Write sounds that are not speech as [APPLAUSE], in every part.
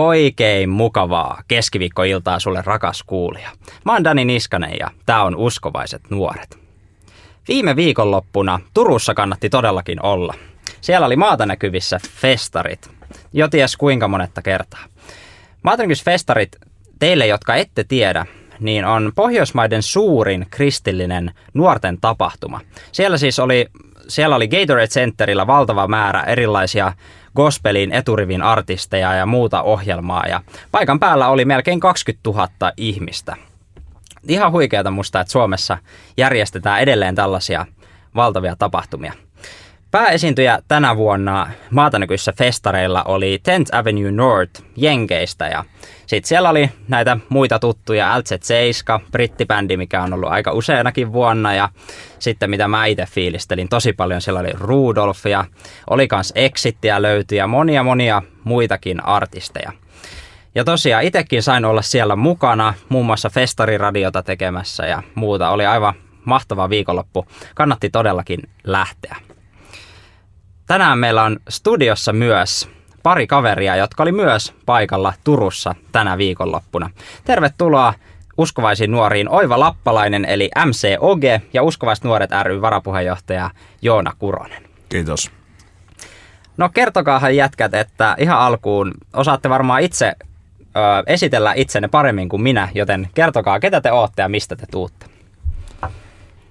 Oikein mukavaa keskiviikkoiltaa sulle rakas kuulija. Mä oon Dani Niskanen ja tää on Uskovaiset nuoret. Viime viikonloppuna Turussa kannatti todellakin olla. Siellä oli maata näkyvissä festarit. Jo ties kuinka monetta kertaa. festarit teille, jotka ette tiedä, niin on Pohjoismaiden suurin kristillinen nuorten tapahtuma. Siellä siis oli, siellä oli Gatorade Centerillä valtava määrä erilaisia gospelin eturivin artisteja ja muuta ohjelmaa. Ja paikan päällä oli melkein 20 000 ihmistä. Ihan huikeata musta, että Suomessa järjestetään edelleen tällaisia valtavia tapahtumia. Pääesiintyjä tänä vuonna maatanäkyissä festareilla oli 10th Avenue North Jenkeistä ja sitten siellä oli näitä muita tuttuja, LZ7, brittibändi, mikä on ollut aika useenakin vuonna ja sitten mitä mä itse fiilistelin tosi paljon, siellä oli Rudolf ja oli kans Exittiä löytyi ja monia monia muitakin artisteja. Ja tosiaan itsekin sain olla siellä mukana, muun muassa festariradiota tekemässä ja muuta. Oli aivan mahtava viikonloppu. Kannatti todellakin lähteä. Tänään meillä on studiossa myös pari kaveria, jotka oli myös paikalla Turussa tänä viikonloppuna. Tervetuloa uskovaisiin nuoriin Oiva Lappalainen eli MC Oge ja Uskovaiset nuoret ry varapuheenjohtaja Joona Kuronen. Kiitos. No kertokaahan jätkät, että ihan alkuun osaatte varmaan itse ö, esitellä itsenne paremmin kuin minä, joten kertokaa, ketä te ootte ja mistä te tuutte.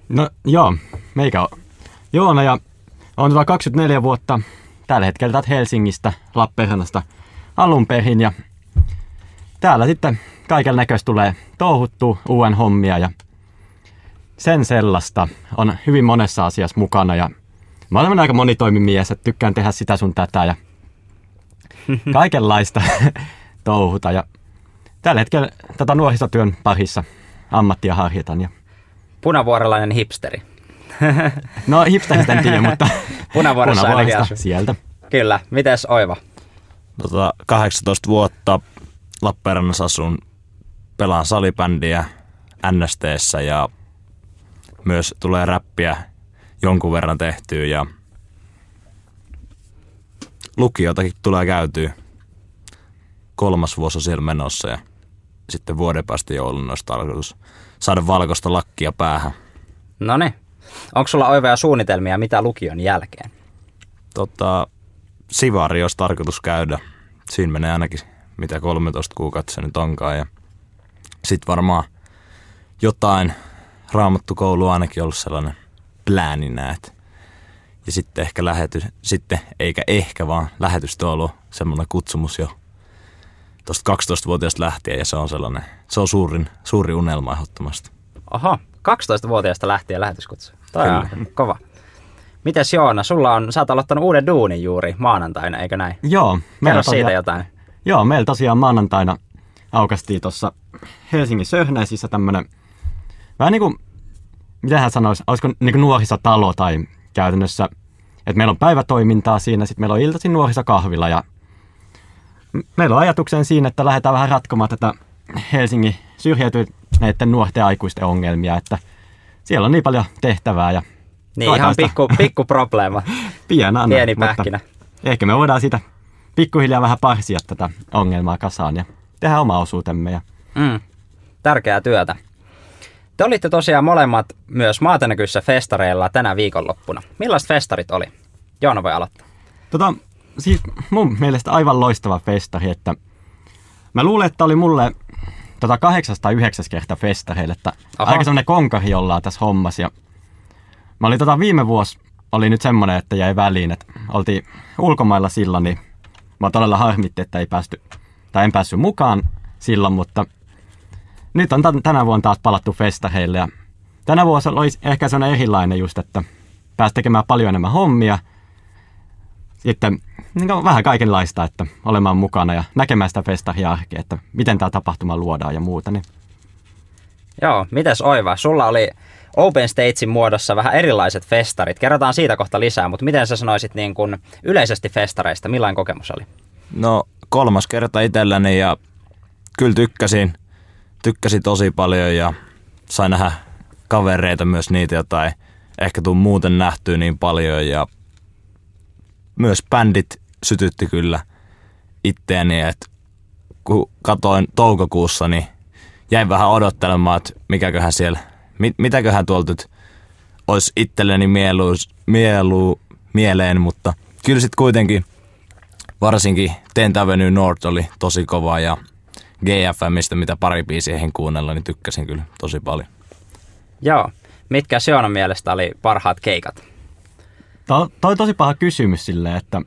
No joo, meikä on Joona ja on 24 vuotta tällä hetkellä täältä Helsingistä, Lappeenrannasta alun perin ja täällä sitten kaiken näköistä tulee touhuttu uuden hommia ja sen sellaista on hyvin monessa asiassa mukana ja mä olen aika monitoimimies, että tykkään tehdä sitä sun tätä ja [LAUGHS] kaikenlaista [LAUGHS] touhuta ja tällä hetkellä tätä nuorisotyön parissa ammattia harjoitan. Ja... Punavuorelainen hipsteri. No hipsteristä en tiedä, mutta [LAUGHS] Punavuoressa, Punavuoresta sieltä. Kyllä. Mites Oiva? Tota, 18 vuotta Lappeenrannassa asun, pelaan salibändiä NSTssä ja myös tulee räppiä jonkun verran tehtyä ja lukiotakin tulee käytyä. Kolmas vuosi on siellä menossa ja sitten vuoden päästä joulunnoista tarkoitus saada valkoista lakkia päähän. No niin. Onko sulla oivia suunnitelmia mitä lukion jälkeen? Tota, Sivari olisi tarkoitus käydä. Siinä menee ainakin mitä 13 kuukautta se nyt onkaan. Ja sitten varmaan jotain raamattu koulu ainakin ollut sellainen plääninä, että ja sitten ehkä lähety, sitten eikä ehkä vaan lähetystä on ollut semmoinen kutsumus jo tuosta 12-vuotiaasta lähtien ja se on sellainen, se on suurin, suuri unelma ehdottomasti. Aha, 12-vuotiaasta lähtien lähetyskutsu. Toi on kova. Mites Joona, sulla on, sä oot aloittanut uuden duunin juuri maanantaina, eikö näin? Joo. Kerro siitä tosiaan, jotain. Joo, meillä tosiaan maanantaina aukastiin tuossa Helsingin Söhnäisissä tämmönen, vähän niin kuin, mitä hän sanoisi, olisiko niin kuin nuorisotalo tai käytännössä, että meillä on päivätoimintaa siinä, sitten meillä on iltaisin nuorisokahvila ja meillä on ajatuksen siinä, että lähdetään vähän ratkomaan tätä Helsingin syrjäytyneiden nuorten aikuisten ongelmia, että siellä on niin paljon tehtävää ja niin ihan pikku, pikku probleema. [LAUGHS] Pienana, Pieni pähkinä. Ehkä me voidaan sitä pikkuhiljaa vähän parsia tätä ongelmaa kasaan ja tehdä oma osuutemme. Ja... Mm, tärkeää työtä. Te olitte tosiaan molemmat myös maatanäkyissä festareilla tänä viikonloppuna. Millaiset festarit oli? Joona voi aloittaa. Tota, siis mun mielestä aivan loistava festari, että mä luulen, että oli mulle tota 8 tai 9 kertaa festareille, että Aha. aika semmoinen konkari ollaan tässä hommassa. Ja mä olin tota viime vuosi oli nyt semmoinen, että jäi väliin, että oltiin ulkomailla silloin, niin mä todella harmitti, että ei päästy, tai en päässyt mukaan silloin, mutta nyt on tänä vuonna taas palattu festareille ja tänä vuosi oli ehkä sellainen erilainen just, että pääsi tekemään paljon enemmän hommia. Sitten niin vähän kaikenlaista, että olemaan mukana ja näkemään sitä festaria arkea, että miten tämä tapahtuma luodaan ja muuta. Niin. Joo, mites Oiva? Sulla oli Open Stagein muodossa vähän erilaiset festarit. Kerrotaan siitä kohta lisää, mutta miten sä sanoisit niin kuin yleisesti festareista? Millainen kokemus oli? No kolmas kerta itselläni ja kyllä tykkäsin, tykkäsin tosi paljon ja sain nähdä kavereita myös niitä, jotain ehkä tuu muuten nähtyä niin paljon ja myös bändit sytytti kyllä itteeni, että kun katoin toukokuussa, niin jäin vähän odottelemaan, että mikäköhän siellä, mit, mitäköhän tuolta nyt olisi itselleni mielu, mielu, mieleen, mutta kyllä sitten kuitenkin varsinkin Tent Avenue North oli tosi kova ja GFMistä, mitä pari biisiä kuunnella, niin tykkäsin kyllä tosi paljon. Joo. Mitkä Seonan mielestä oli parhaat keikat? Tuo on tosi paha kysymys silleen, että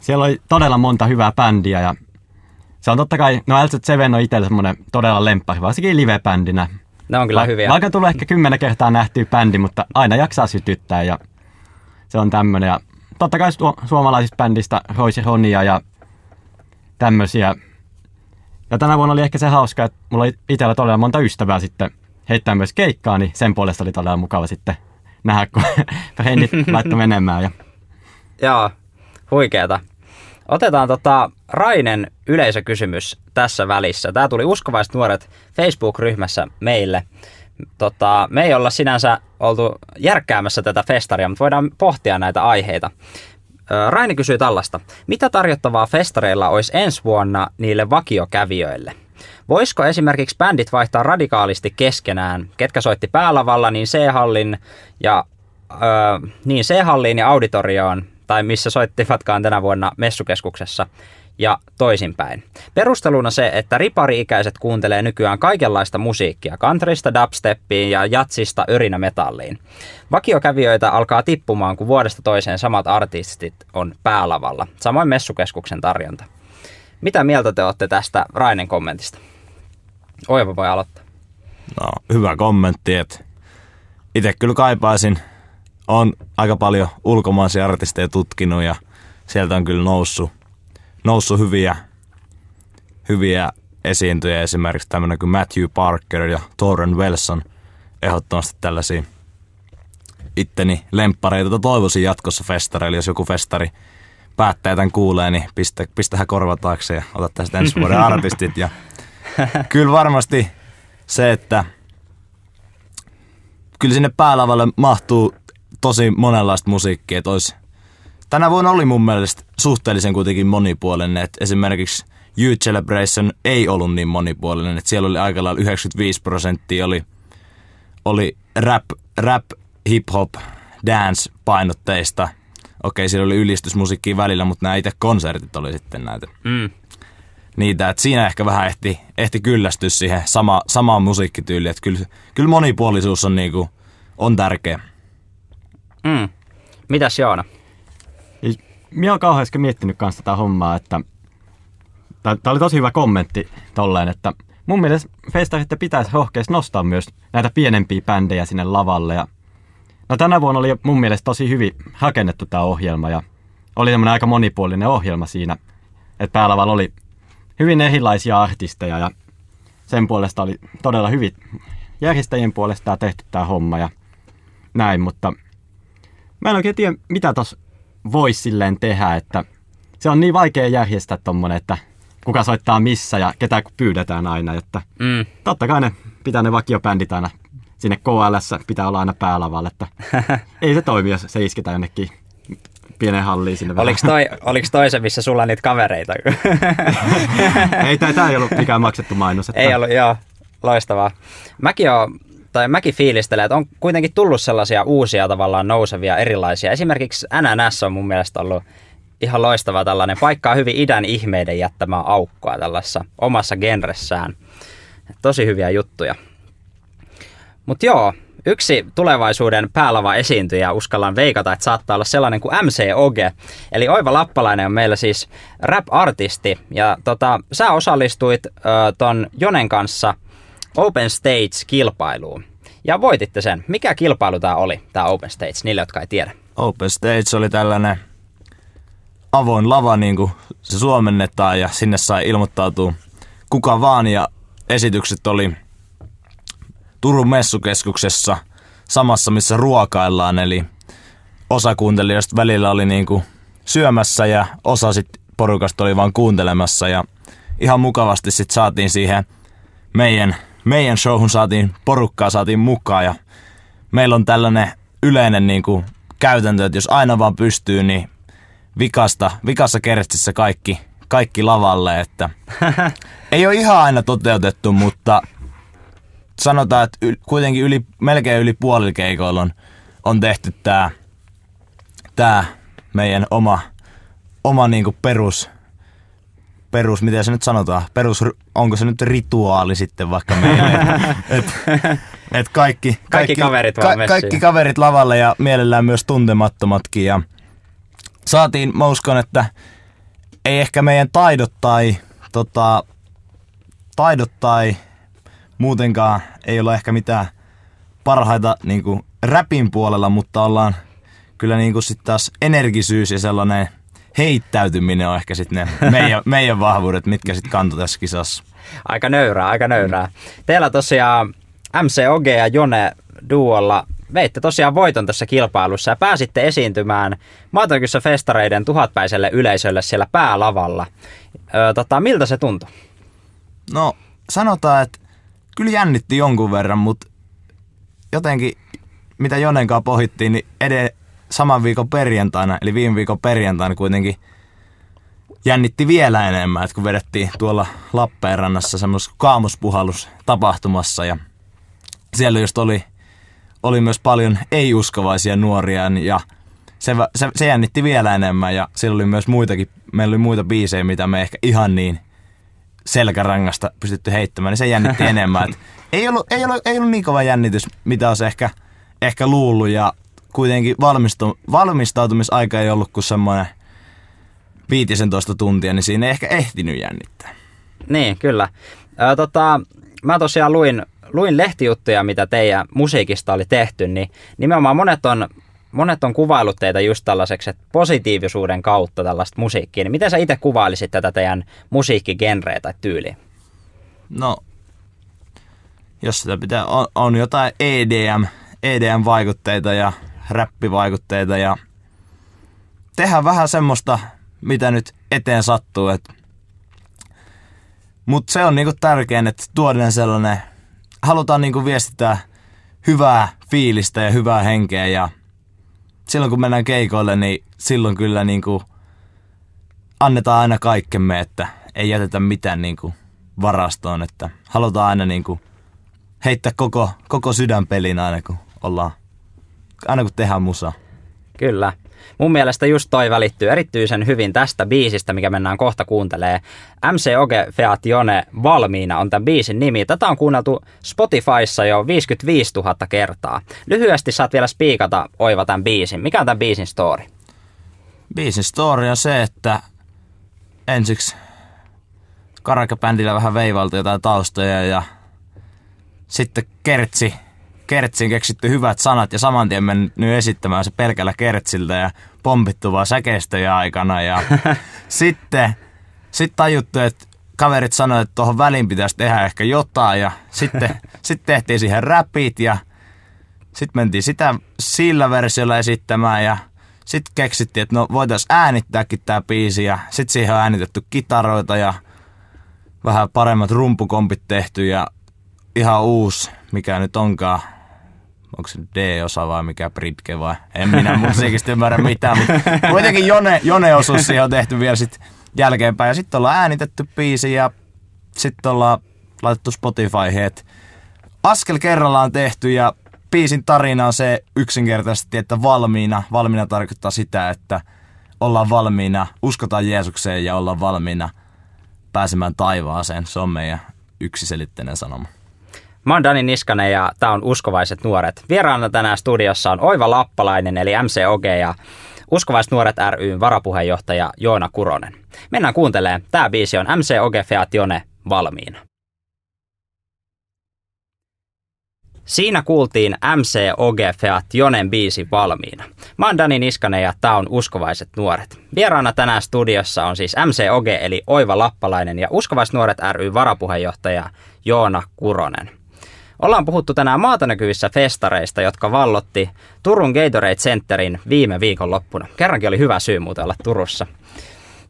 siellä oli todella monta hyvää bändiä ja se on totta kai, no Elset Seven on itsellä semmoinen todella lemppari, varsinkin live-bändinä. Ne on kyllä Va- hyviä. Vaikka tulee ehkä kymmenen kertaa nähtyä bändi, mutta aina jaksaa sytyttää ja se on tämmöinen. Ja totta kai su- suomalaisista bändistä Roisi Ronia ja tämmöisiä. Ja tänä vuonna oli ehkä se hauska, että mulla oli itsellä todella monta ystävää sitten heittää myös keikkaa, niin sen puolesta oli todella mukava sitten nähdä, kun [LAUGHS] frendit [LAUGHS] laittoi menemään. Ja... Joo, huikeeta. Otetaan tota Rainen yleisökysymys tässä välissä. Tämä tuli Uskovaiset nuoret Facebook-ryhmässä meille. Tota, me ei olla sinänsä oltu järkkäämässä tätä festaria, mutta voidaan pohtia näitä aiheita. Raini kysyy tällaista. Mitä tarjottavaa festareilla olisi ensi vuonna niille vakiokävijöille? Voisiko esimerkiksi bändit vaihtaa radikaalisti keskenään, ketkä soitti päälavalla, niin C-hallin ja öö, niin C-halliin ja auditorioon, tai missä soittivatkaan tänä vuonna messukeskuksessa, ja toisinpäin. Perusteluna se, että ripari-ikäiset kuuntelee nykyään kaikenlaista musiikkia, countrysta dubsteppiin ja jatsista örinämetalliin. Vakiokävijöitä alkaa tippumaan, kun vuodesta toiseen samat artistit on päälavalla, samoin messukeskuksen tarjonta. Mitä mieltä te olette tästä Rainen kommentista? Oiva voi aloittaa. No, hyvä kommentti, että itse kyllä kaipaisin. on aika paljon ulkomaisia artisteja tutkinut ja sieltä on kyllä noussut, noussut hyviä, hyviä esiintyjä. Esimerkiksi tämmöinen kuin Matthew Parker ja Torren Wilson. Ehdottomasti tällaisia itteni lemppareita, toivoisin jatkossa festareilla, jos joku festari päättää tämän kuulee, niin pistä, pistähän korva taakse ja ota tästä ensi vuoden artistit. Ja [LAUGHS] kyllä varmasti se, että kyllä sinne päälavalle mahtuu tosi monenlaista musiikkia. Että olisi, tänä vuonna oli mun mielestä suhteellisen kuitenkin monipuolinen. Että esimerkiksi Youth Celebration ei ollut niin monipuolinen. Että siellä oli aika lailla 95 prosenttia oli, oli rap, rap, hip-hop, dance painotteista. Okei, siellä oli ylistysmusiikkia välillä, mutta nämä itse konsertit oli sitten näitä. Mm niitä, että siinä ehkä vähän ehti, ehti kyllästyä siihen sama, samaan musiikkityyliin, että kyllä, kyllä monipuolisuus on, niinku, on tärkeä. Mm. Mitäs Joona? Minä olen kauheasti miettinyt kanssa tätä hommaa, että tämä oli tosi hyvä kommentti tolleen, että mun mielestä festarit pitäisi rohkeasti nostaa myös näitä pienempiä bändejä sinne lavalle. Ja no tänä vuonna oli mun mielestä tosi hyvin rakennettu tämä ohjelma ja oli semmoinen aika monipuolinen ohjelma siinä, että päälavalla oli hyvin erilaisia artisteja ja sen puolesta oli todella hyvin järjestäjien puolesta tehty tämä homma ja näin, mutta mä en oikein tiedä, mitä tuossa voisi silleen tehdä, että se on niin vaikea järjestää tommonen, että kuka soittaa missä ja ketä pyydetään aina, että mm. totta kai ne pitää ne vakiobändit aina sinne KLS pitää olla aina päälavalla, että [LAUGHS] ei se toimi, jos se isketään jonnekin pienen halliin sinne oliko toi, oliko toi se, missä sulla niitä kavereita? [LAUGHS] ei, tämä ei ollut mikään maksettu mainos. Että... Ei ollut, joo. Loistavaa. Mäkin on tai mäkin fiilistelen, että on kuitenkin tullut sellaisia uusia tavallaan nousevia erilaisia. Esimerkiksi NNS on mun mielestä ollut ihan loistava tällainen paikkaa hyvin idän ihmeiden jättämää aukkoa tällaisessa omassa genressään. Tosi hyviä juttuja. Mutta joo, Yksi tulevaisuuden päälava esiintyjä uskallan veikata, että saattaa olla sellainen kuin MC Oge. Eli Oiva Lappalainen on meillä siis rap-artisti. Ja tota, sä osallistuit ö, ton Jonen kanssa Open Stage-kilpailuun. Ja voititte sen. Mikä kilpailu tämä oli, tämä Open Stage, niille, jotka ei tiedä? Open Stage oli tällainen avoin lava, niin kuin se suomennetaan, ja sinne sai ilmoittautua kuka vaan, ja esitykset oli Turun messukeskuksessa samassa, missä ruokaillaan, eli osa kuuntelijoista välillä oli niinku syömässä ja osa sit porukasta oli vaan kuuntelemassa. Ja ihan mukavasti sitten saatiin siihen meidän, meidän showhun saatiin porukkaa, saatiin mukaan. Ja meillä on tällainen yleinen niinku käytäntö, että jos aina vaan pystyy, niin vikasta, vikassa kertsissä kaikki, kaikki lavalle, että [LAUGHS] ei ole ihan aina toteutettu, mutta sanotaan, että yl, kuitenkin yli, melkein yli puolilla keikoilla on, on tehty tämä tää meidän oma, oma niinku perus, perus, miten se nyt sanotaan, perus, onko se nyt rituaali sitten vaikka meille, et, [LAUGHS] et kaikki, kaikki, kaikki, kaverit ka, kaikki kaverit lavalle ja mielellään myös tuntemattomatkin ja saatiin, mä uskon, että ei ehkä meidän taidot tai, tota, taidot tai muutenkaan ei ole ehkä mitään parhaita niin kuin räpin puolella, mutta ollaan kyllä niin kuin sit taas energisyys ja sellainen heittäytyminen on ehkä sitten ne [LAUGHS] meidän, meidän vahvuudet, mitkä sitten kantoi tässä kisassa. Aika nöyrää, aika nöyrää. Teillä tosiaan MC Oge ja Jone duolla veitte tosiaan voiton tässä kilpailussa ja pääsitte esiintymään Maatokyssä festareiden tuhatpäiselle yleisölle siellä päälavalla. Öö, tota, miltä se tuntui? No sanotaan, että kyllä jännitti jonkun verran, mutta jotenkin mitä Jonenkaan pohittiin, niin ed- saman viikon perjantaina, eli viime viikon perjantaina kuitenkin jännitti vielä enemmän, että kun vedettiin tuolla Lappeenrannassa semmoisessa kaamospuhallus tapahtumassa ja siellä just oli, oli myös paljon ei-uskovaisia nuoria ja se, se, se jännitti vielä enemmän ja siellä oli myös muitakin, meillä oli muita biisejä, mitä me ehkä ihan niin selkärangasta pystytty heittämään, niin se jännitti [LAUGHS] enemmän. Et ei, ollut, ei, ollut, ei ollut niin kova jännitys, mitä olisi ehkä, ehkä luullut ja kuitenkin valmistu, valmistautumisaika ei ollut kuin semmoinen 15 tuntia, niin siinä ei ehkä ehtinyt jännittää. Niin, kyllä. Ö, tota, mä tosiaan luin, luin lehtijuttuja, mitä teidän musiikista oli tehty, niin nimenomaan monet on, monet on kuvailut teitä just tällaiseksi, että positiivisuuden kautta tällaista musiikkia. Niin miten sä itse kuvailisit tätä teidän musiikkigenreä tai tyyliä? No, jos sitä pitää, on, on jotain EDM, EDM-vaikutteita ja räppivaikutteita ja tehdään vähän semmoista, mitä nyt eteen sattuu. Mutta se on niinku tärkein, että tuodaan sellainen, halutaan niinku viestittää hyvää fiilistä ja hyvää henkeä ja silloin kun mennään keikoille, niin silloin kyllä niinku annetaan aina kaikkemme, että ei jätetä mitään niinku varastoon, että halutaan aina niinku heittää koko, koko sydän peliin aina kun ollaan aina kun tehdään musa. Kyllä. Mun mielestä just toi välittyy erityisen hyvin tästä biisistä, mikä mennään kohta kuuntelee. MC Oge Feat Jone valmiina on tämän biisin nimi. Tätä on kuunneltu Spotifyssa jo 55 000 kertaa. Lyhyesti saat vielä spiikata Oiva tämän biisin. Mikä on tämän biisin story? Biisin story on se, että ensiksi karakäbändillä vähän veivalta jotain taustoja ja sitten Kertsi kertsiin keksitty hyvät sanat ja saman tien mennyt esittämään se pelkällä kertsiltä ja pompittu vaan säkeistöjä aikana. Ja [LAUGHS] sitten sit tajuttu, että kaverit sanoivat, että tuohon väliin pitäisi tehdä ehkä jotain ja sitten [LAUGHS] sit tehtiin siihen räpit ja sitten mentiin sitä sillä versiolla esittämään ja sitten keksittiin, että no voitaisiin äänittääkin tämä biisi ja sitten siihen on äänitetty kitaroita ja vähän paremmat rumpukompit tehty ja ihan uusi, mikä nyt onkaan onko se D-osa vai mikä Britke vai, en minä musiikista ymmärrä mitään, mutta kuitenkin Jone, Jone-osuus siihen on tehty vielä sitten jälkeenpäin. Ja sitten ollaan äänitetty biisi ja sitten ollaan laitettu Spotify että askel kerrallaan tehty ja biisin tarina on se yksinkertaisesti, että valmiina. Valmiina tarkoittaa sitä, että ollaan valmiina, uskotaan Jeesukseen ja ollaan valmiina pääsemään taivaaseen. Se on meidän yksiselitteinen sanoma. Mä oon Dani Niskanen ja tää on Uskovaiset nuoret. Vieraana tänään studiossa on Oiva Lappalainen eli MCOG ja Uskovaiset nuoret ryn varapuheenjohtaja Joona Kuronen. Mennään kuuntelemaan. Tää biisi on MCOG Feat Jone valmiina. Siinä kuultiin MC Oge Feat Jonen biisi valmiina. Mä oon Dani Niskanen ja tää on Uskovaiset nuoret. Vieraana tänään studiossa on siis MC Oge eli Oiva Lappalainen ja Uskovaiset nuoret ry varapuheenjohtaja Joona Kuronen. Ollaan puhuttu tänään maatanäkyvissä festareista, jotka vallotti Turun Gatorade Centerin viime viikon loppuna. Kerrankin oli hyvä syy muuten olla Turussa.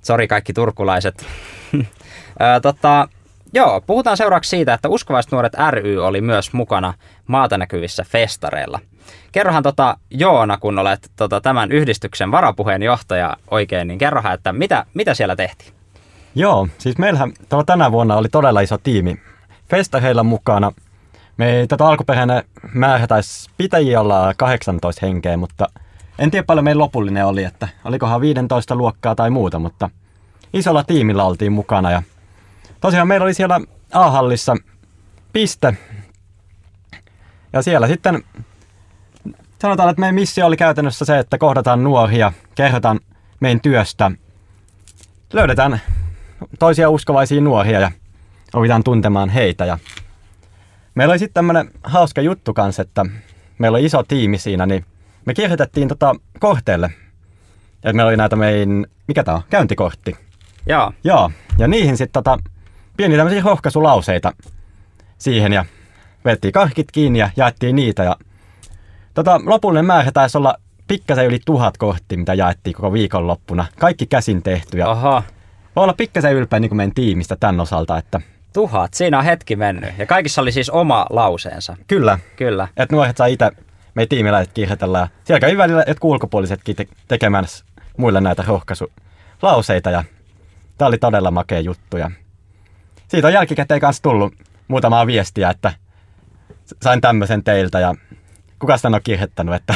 Sori kaikki turkulaiset. [LAUGHS] tota, joo, puhutaan seuraavaksi siitä, että Uskovaiset nuoret ry oli myös mukana maatanäkyvissä festareilla. Kerrohan tota, Joona, kun olet tota, tämän yhdistyksen varapuheenjohtaja oikein, niin kerrohan, että mitä, mitä siellä tehtiin? Joo, siis meillähän tänä vuonna oli todella iso tiimi festareilla mukana. Me ei tätä alkuperäinen määrä taisi pitäjiä olla 18 henkeä, mutta en tiedä paljon meidän lopullinen oli, että olikohan 15 luokkaa tai muuta, mutta isolla tiimillä oltiin mukana. Ja tosiaan meillä oli siellä A-hallissa piste. Ja siellä sitten sanotaan, että meidän missio oli käytännössä se, että kohdataan nuoria, kerrotaan meidän työstä, löydetään toisia uskovaisia nuoria ja opitaan tuntemaan heitä. Ja meillä oli sitten tämmöinen hauska juttu kanssa, että meillä oli iso tiimi siinä, niin me kirjoitettiin tota korteille. Ja meillä oli näitä meidän, mikä tää on, käyntikortti. Joo. Joo, ja niihin sitten tota, pieni tämmöisiä rohkaisulauseita siihen ja vettiin karkit kiinni ja jaettiin niitä. Ja tota, lopullinen määrä taisi olla pikkasen yli tuhat korttia, mitä jaettiin koko viikonloppuna. Kaikki käsin tehty. Ja Aha. voi olla pikkasen ylpeä niin kuin meidän tiimistä tämän osalta, että Tuhat, siinä on hetki mennyt. Ja kaikissa oli siis oma lauseensa. kyllä, Kyllä. että nuoret saa itse meidän tiimiläiset kirjoitella. Ja siellä kävi välillä jotkut ulkopuolisetkin te- tekemässä muille näitä rohkaisulauseita. Ja tämä oli todella makea juttu. Ja siitä on jälkikäteen kanssa tullut muutamaa viestiä, että sain tämmöisen teiltä ja kuka sitä on kirjoittanut, että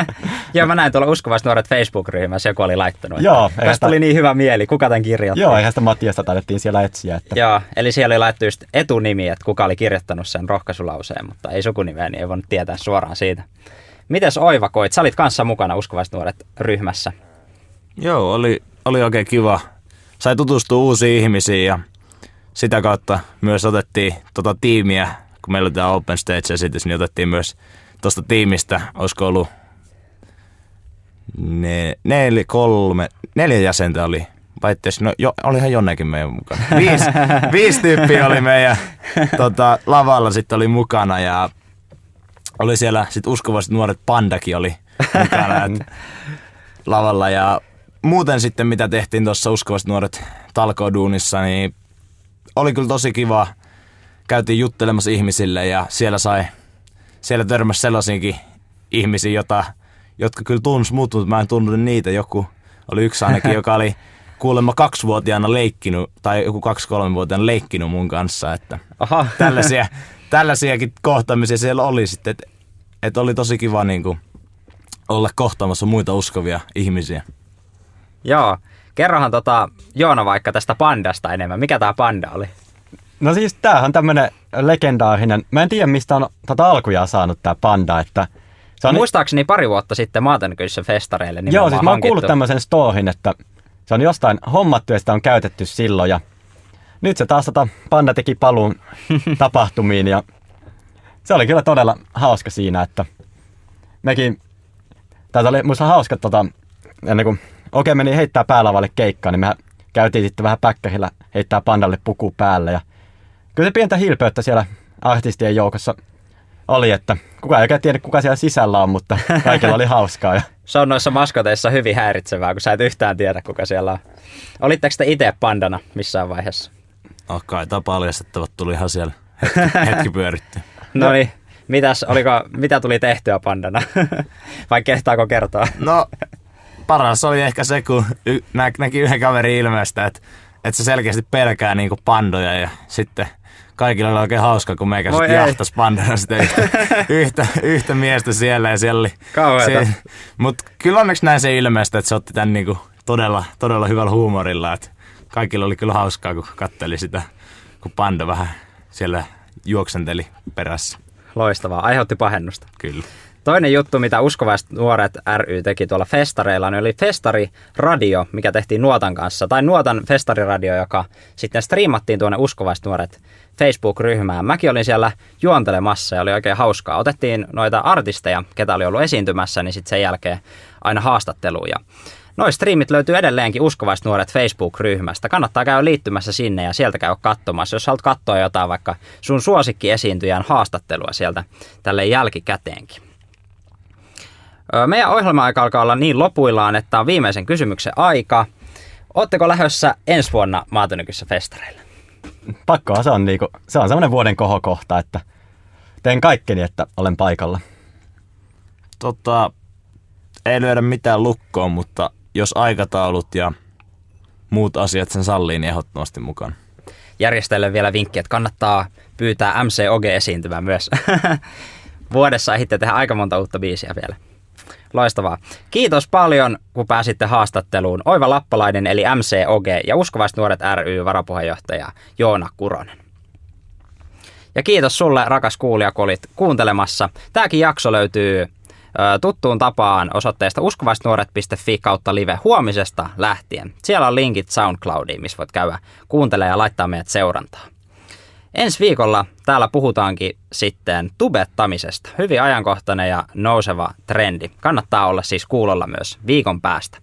[LAUGHS] Joo, mä näin tuolla uskovaiset nuoret Facebook-ryhmässä, joku oli laittanut. että Joo, Tästä sitä- tuli niin hyvä mieli, kuka tämän kirjoitti. joo, eihän sitä Matiasta taidettiin siellä etsiä. Että Joo, eli siellä oli laittu just etunimi, että kuka oli kirjoittanut sen rohkaisulauseen, mutta ei sukunimeä, niin ei voinut tietää suoraan siitä. Mites Oiva koit? Sä olit kanssa mukana uskovaiset nuoret ryhmässä. Joo, oli, oli oikein kiva. Sai tutustua uusiin ihmisiin ja sitä kautta myös otettiin tota tiimiä, kun meillä oli tämä Open Stage-esitys, niin otettiin myös tuosta tiimistä, olisiko ollut ne, neljä, kolme, neljä jäsentä oli. Vai itse no jo, olihan jonnekin meidän mukana. Viisi, [LAUGHS] viisi tyyppiä oli meidän tota, lavalla sitten oli mukana ja oli siellä sitten uskovaiset nuoret pandakin oli mukana et, lavalla ja muuten sitten mitä tehtiin tuossa uskovaiset nuoret talkooduunissa, niin oli kyllä tosi kiva. Käytiin juttelemassa ihmisille ja siellä sai, siellä törmäsi sellaisiinkin ihmisiä, jota, jotka kyllä tunsi mut, mutta mä en tuntenut niitä. Joku oli yksi ainakin, [LAUGHS] joka oli kuulemma kaksivuotiaana leikkinut, tai joku kaksi-kolmevuotiaana leikkinut mun kanssa, että Aha. [LAUGHS] tällaisia, tällaisiakin kohtaamisia siellä oli sitten, että et oli tosi kiva niin kuin, olla kohtaamassa muita uskovia ihmisiä. Joo. Kerrohan tota, Joona vaikka tästä pandasta enemmän. Mikä tämä panda oli? No siis tämähän on tämmönen legendaarinen, mä en tiedä mistä on tota alkujaan saanut tää panda, että se on, Muistaakseni pari vuotta sitten Maatankylissä festareille Joo, siis mä oon kuullut tämmöisen storin, että se on jostain hommattu ja sitä on käytetty silloin ja nyt se taas tota, panda teki paluun [LAUGHS] tapahtumiin ja se oli kyllä todella hauska siinä, että mekin, tätä oli musta hauska tota, ennen kuin Oke meni heittää päälavalle keikkaan, niin me käytiin sitten vähän päkkärillä heittää pandalle puku päälle ja kyllä se pientä hilpeyttä siellä artistien joukossa oli, että kuka ei oikein tiedä, kuka siellä sisällä on, mutta [LAUGHS] kaikilla oli hauskaa. Ja Se on noissa maskoteissa hyvin häiritsevää, kun sä et yhtään tiedä, kuka siellä on. Olitteko te itse pandana missään vaiheessa? Oh, kai tämä paljastettavat tuli ihan siellä hetki, [LAUGHS] hetki pyöritty. No niin, mitäs, oliko, mitä tuli tehtyä pandana? [LAUGHS] Vai kehtaako kertoa? No, paras oli ehkä se, kun y- nä- näki yhden kaverin ilmeestä, että, että se selkeästi pelkää niinku pandoja ja sitten kaikilla oli oikein hauska, kun meikä sitten jahtas pandana sitä yhtä, [LAUGHS] yhtä, yhtä, miestä siellä ja siellä oli... Kauheeta. Mutta kyllä onneksi näin se ilmeistä, että se otti tämän niinku todella, todella hyvällä huumorilla, että kaikilla oli kyllä hauskaa, kun katteli sitä, kun panda vähän siellä juoksenteli perässä. Loistavaa, aiheutti pahennusta. Kyllä. Toinen juttu, mitä uskovaiset nuoret ry teki tuolla festareilla, niin oli festariradio, mikä tehtiin Nuotan kanssa. Tai Nuotan festariradio, joka sitten striimattiin tuonne uskovaiset nuoret Facebook-ryhmään. Mäkin olin siellä juontelemassa ja oli oikein hauskaa. Otettiin noita artisteja, ketä oli ollut esiintymässä, niin sitten sen jälkeen aina haastatteluun. Ja Noi striimit löytyy edelleenkin uskovaiset nuoret Facebook-ryhmästä. Kannattaa käydä liittymässä sinne ja sieltä käydä katsomassa. Jos haluat katsoa jotain vaikka sun suosikki esiintyjän haastattelua sieltä tälle jälkikäteenkin. Meidän ohjelma-aika alkaa olla niin lopuillaan, että on viimeisen kysymyksen aika. Ootteko lähdössä ensi vuonna Maatonykyssä festareille? pakkoa se on, niinku, se on semmoinen vuoden kohokohta, että teen kaikkeni, että olen paikalla. Tota, ei löydä mitään lukkoon, mutta jos aikataulut ja muut asiat sen sallii, niin ehdottomasti mukaan. Järjestäjille vielä vinkki, että kannattaa pyytää MCOG esiintymään myös. [LAUGHS] Vuodessa ehditte tehdä aika monta uutta biisiä vielä. Loistavaa. Kiitos paljon, kun pääsitte haastatteluun. Oiva Lappalainen eli MCOG ja Uskovaiset nuoret ry varapuheenjohtaja Joona Kuronen. Ja kiitos sulle, rakas kuulija, kun olit kuuntelemassa. Tämäkin jakso löytyy tuttuun tapaan osoitteesta uskovaisnuoret.fi kautta live huomisesta lähtien. Siellä on linkit SoundCloudiin, missä voit käydä kuuntelemaan ja laittaa meidät seurantaa. Ensi viikolla täällä puhutaankin sitten tubettamisesta. Hyvin ajankohtainen ja nouseva trendi. Kannattaa olla siis kuulolla myös viikon päästä.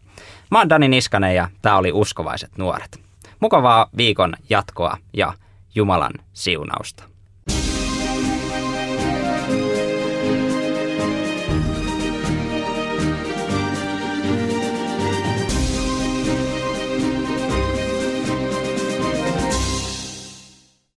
Mä oon Dani Niskanen ja tää oli Uskovaiset nuoret. Mukavaa viikon jatkoa ja Jumalan siunausta.